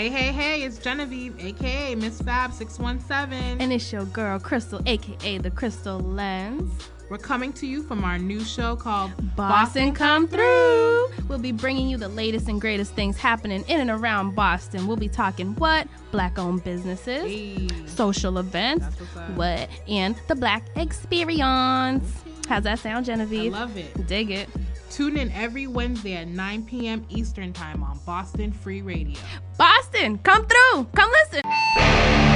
Hey, hey, hey, it's Genevieve, aka Miss Fab 617. And it's your girl, Crystal, aka The Crystal Lens. We're coming to you from our new show called Boston Come Through. We'll be bringing you the latest and greatest things happening in and around Boston. We'll be talking what? Black owned businesses, Hey. social events, That's what's up. what? And the Black experience. How's that sound, I Genevieve? love it. Dig it. Tune in every Wednesday at 9 p.m. Eastern Time on Boston Free Radio. Boston, come through. Come listen.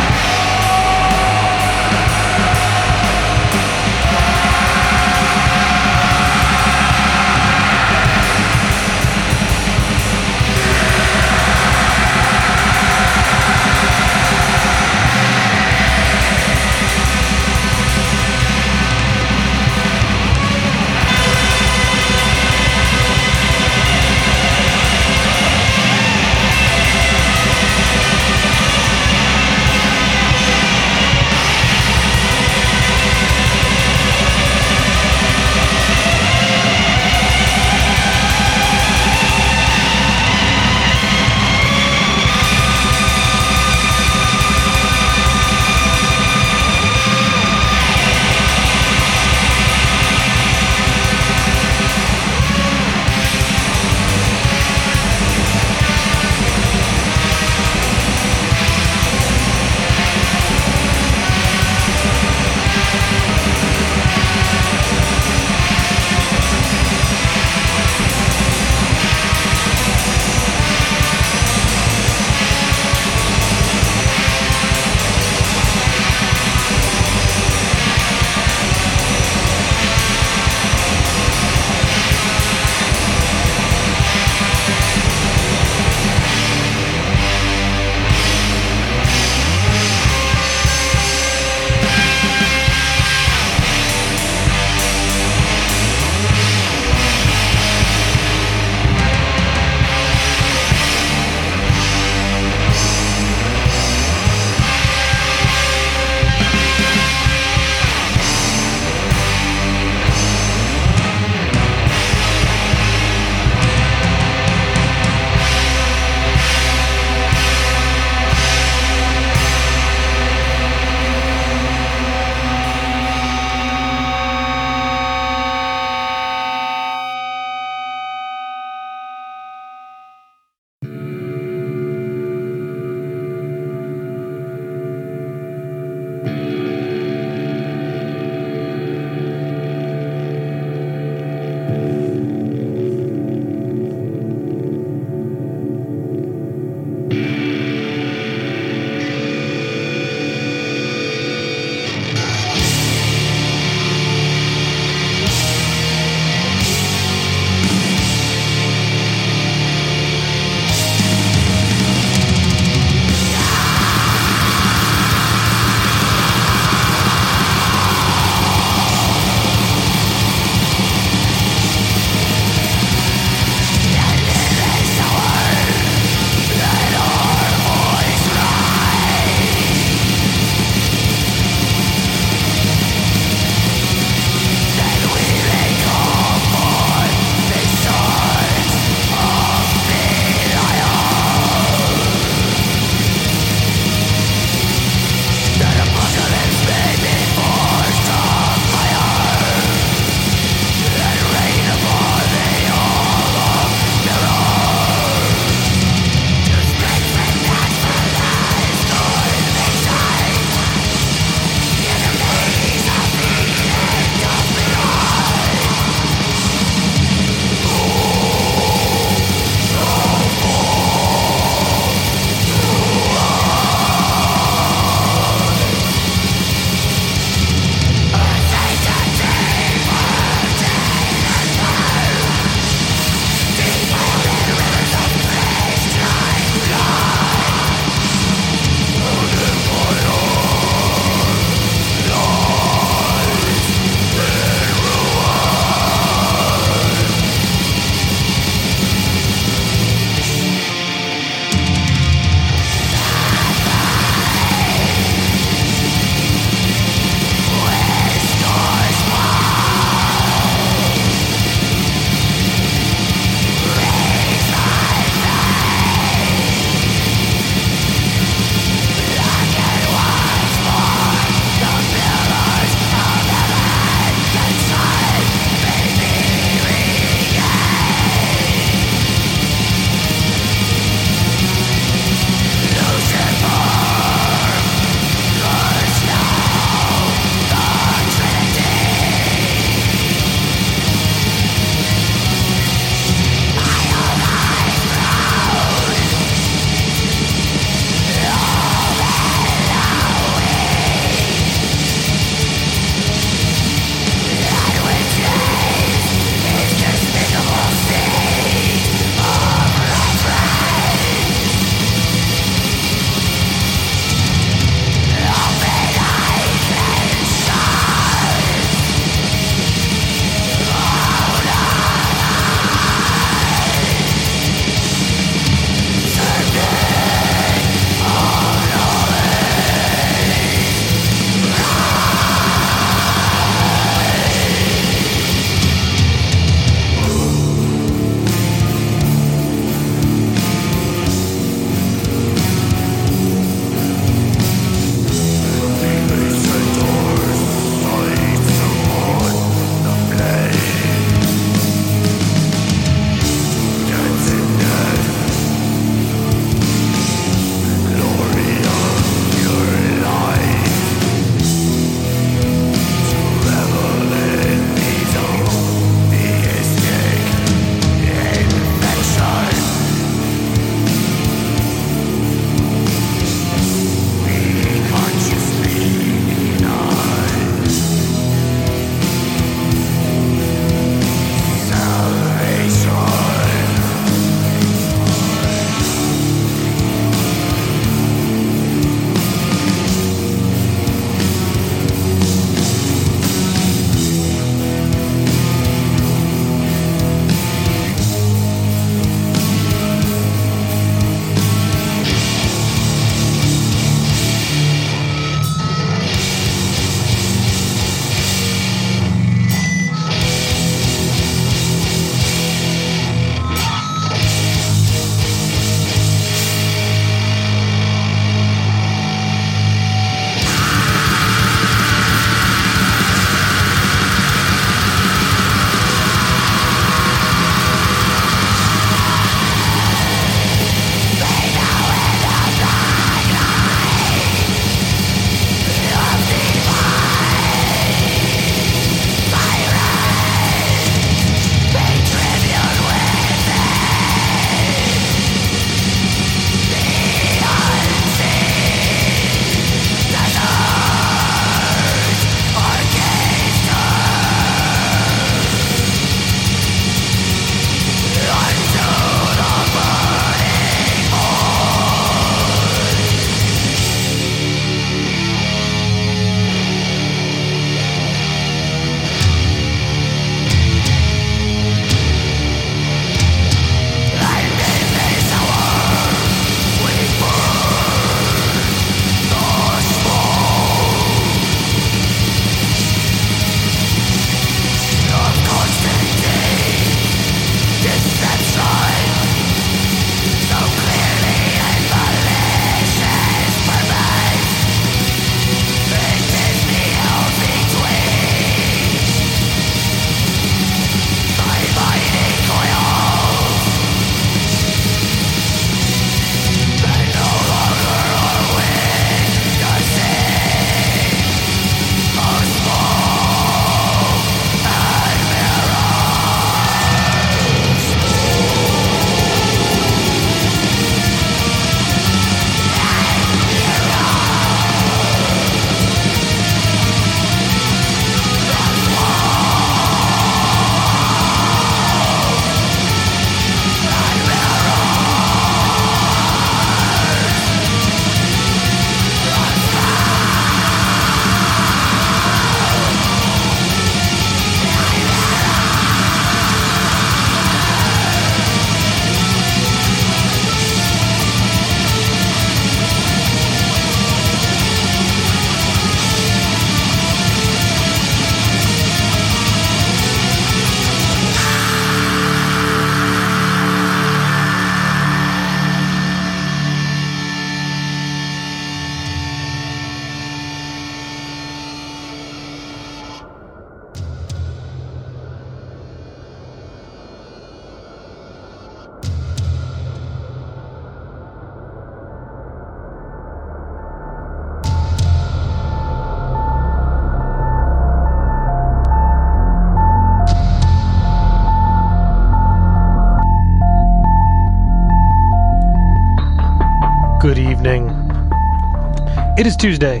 It is Tuesday.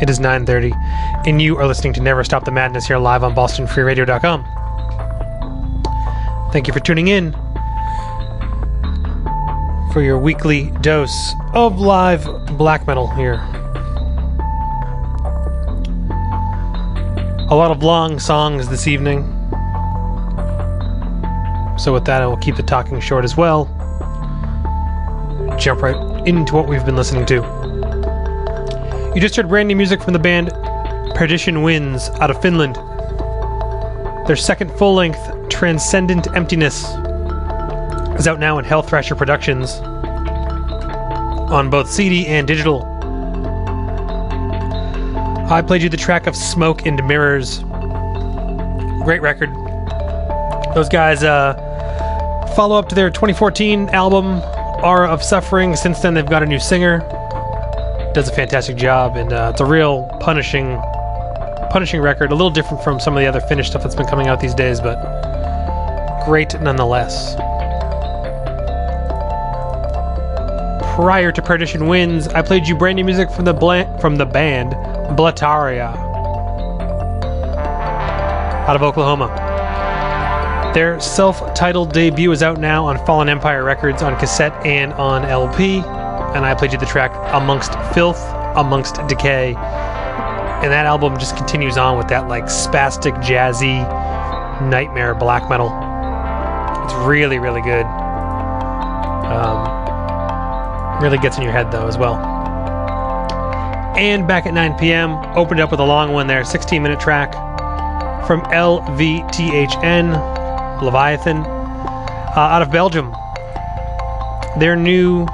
It is 9:30, and you are listening to Never Stop the Madness here live on BostonFreeRadio.com. Thank you for tuning in for your weekly dose of live black metal here. A lot of long songs this evening. So, with that, I will keep the talking short as well. Jump right into what we've been listening to. You just heard brand new music from the band Perdition Winds out of Finland. Their second full length, Transcendent Emptiness, is out now in Hell Thrasher Productions on both CD and digital. I played you the track of Smoke and Mirrors. Great record. Those guys uh, follow up to their 2014 album, Aura of Suffering. Since then, they've got a new singer. Does a fantastic job, and uh, it's a real punishing, punishing record. A little different from some of the other Finnish stuff that's been coming out these days, but great nonetheless. Prior to Perdition Winds, I played you brand new music from the bla- from the band Blataria out of Oklahoma. Their self-titled debut is out now on Fallen Empire Records on cassette and on LP, and I played you the track Amongst Filth, Amongst Decay. And that album just continues on with that like spastic jazzy nightmare black metal. It's really, really good. Um, really gets in your head though as well. And back at 9 p.m., opened up with a long one there, 16 minute track from LVTHN, Leviathan, uh, out of Belgium. Their new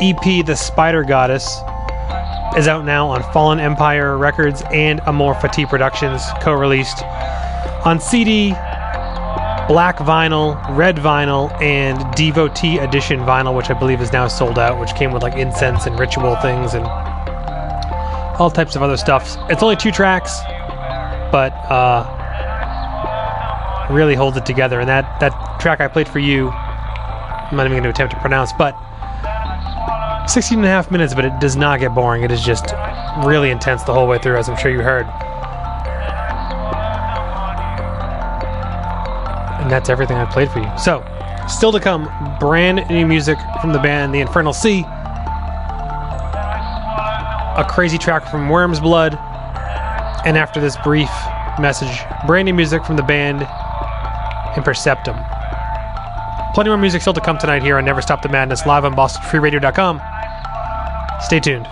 EP, The Spider Goddess, is out now on Fallen Empire Records and Amor Fati Productions, co released on CD, black vinyl, red vinyl, and devotee edition vinyl, which I believe is now sold out, which came with like incense and ritual things and all types of other stuff. It's only two tracks, but uh, really holds it together. And that, that track I played for you, I'm not even going to attempt to pronounce, but 16 and a half minutes, but it does not get boring. It is just really intense the whole way through, as I'm sure you heard. And that's everything I played for you. So, still to come, brand new music from the band The Infernal Sea, a crazy track from Worm's Blood, and after this brief message, brand new music from the band Imperceptum. Plenty more music still to come tonight here on Never Stop the Madness, live on BostonFreeRadio.com. Stay tuned.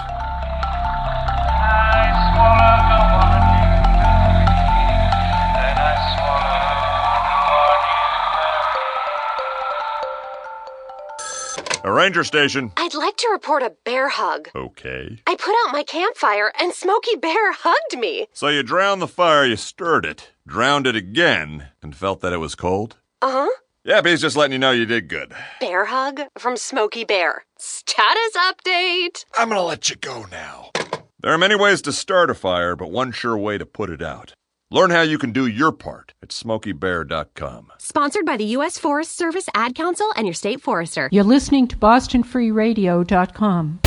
A ranger station. I'd like to report a bear hug. Okay. I put out my campfire and Smokey Bear hugged me. So you drowned the fire, you stirred it, drowned it again, and felt that it was cold? Uh huh. Yep, he's just letting you know you did good. Bear hug from Smokey Bear. Status update. I'm gonna let you go now. There are many ways to start a fire, but one sure way to put it out. Learn how you can do your part at smokeybear.com. Sponsored by the U.S. Forest Service Ad Council and your state forester. You're listening to BostonFreeRadio.com.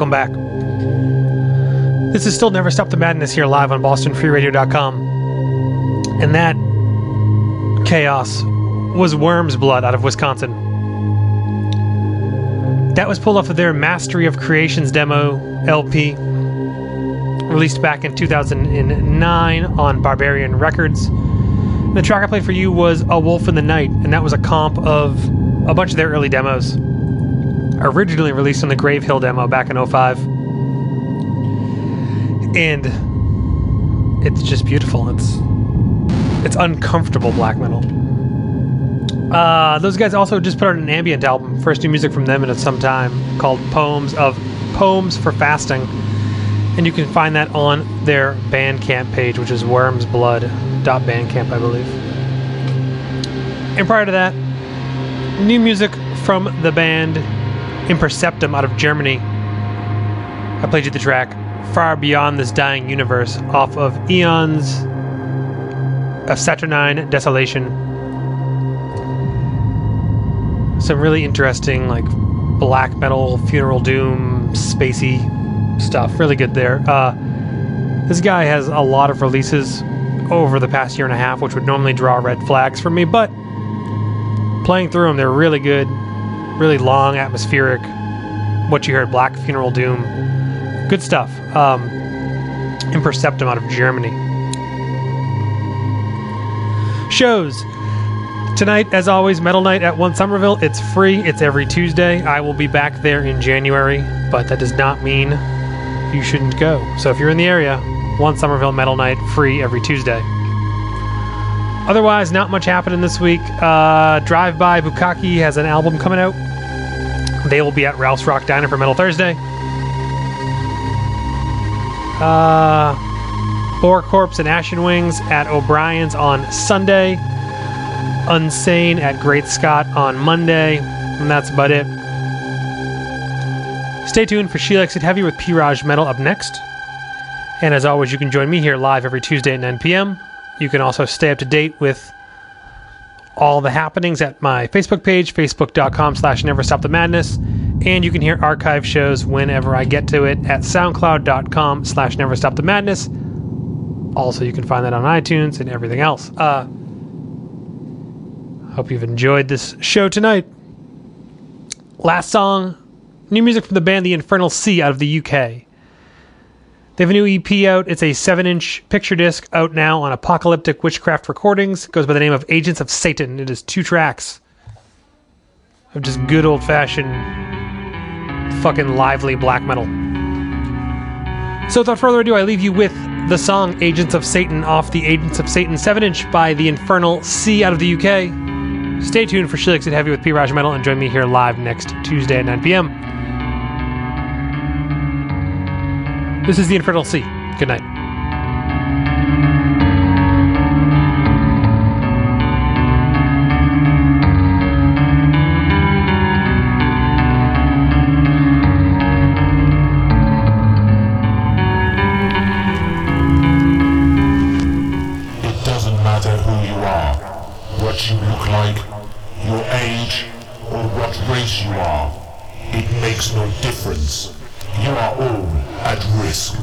welcome back. This is still Never Stop the Madness here live on BostonFreeRadio.com. And that chaos was Worm's Blood out of Wisconsin. That was pulled off of their Mastery of Creations demo LP, released back in 2009 on Barbarian Records. The track I played for you was A Wolf in the Night, and that was a comp of a bunch of their early demos. Originally released on the Grave Hill demo back in 05. And it's just beautiful. It's it's uncomfortable black metal. Uh, those guys also just put out an ambient album, first new music from them in some time, called Poems of Poems for Fasting, and you can find that on their Bandcamp page, which is wormsblood.bandcamp, I believe. And prior to that, new music from the band Imperceptum out of Germany. I played you the track Far Beyond This Dying Universe off of Eons of Saturnine Desolation. Some really interesting, like, black metal, funeral doom, spacey stuff. Really good there. Uh, this guy has a lot of releases over the past year and a half, which would normally draw red flags for me, but playing through them, they're really good, really long, atmospheric. What you heard, Black Funeral Doom, good stuff. Um, Imperceptum out of Germany. Shows tonight, as always, Metal Night at One Somerville. It's free. It's every Tuesday. I will be back there in January, but that does not mean you shouldn't go. So if you're in the area, One Somerville Metal Night free every Tuesday. Otherwise, not much happening this week. Uh, Drive By Bukaki has an album coming out. They will be at Ralph's Rock Diner for Metal Thursday. Uh, Boar Corpse and Ashen Wings at O'Brien's on Sunday. Unsane at Great Scott on Monday. And that's about it. Stay tuned for She Likes It Heavy with P. Metal up next. And as always, you can join me here live every Tuesday at 9 p.m. You can also stay up to date with all the happenings at my Facebook page, facebook.com slash never stop the madness. And you can hear archive shows whenever I get to it at soundcloud.com slash never stop the madness. Also, you can find that on iTunes and everything else. Uh, hope you've enjoyed this show tonight. Last song, new music from the band The Infernal Sea out of the UK. They have a new EP out. It's a 7 inch picture disc out now on Apocalyptic Witchcraft Recordings. It goes by the name of Agents of Satan. It is two tracks of just good old fashioned, fucking lively black metal. So without further ado, I leave you with the song Agents of Satan off the Agents of Satan 7 inch by The Infernal Sea out of the UK. Stay tuned for Likes It Heavy with P. Raj Metal and join me here live next Tuesday at 9 p.m. This is the Infernal Sea. Good night. It doesn't matter who you are, what you look like, your age, or what race you are. It makes no difference. You are all at risk.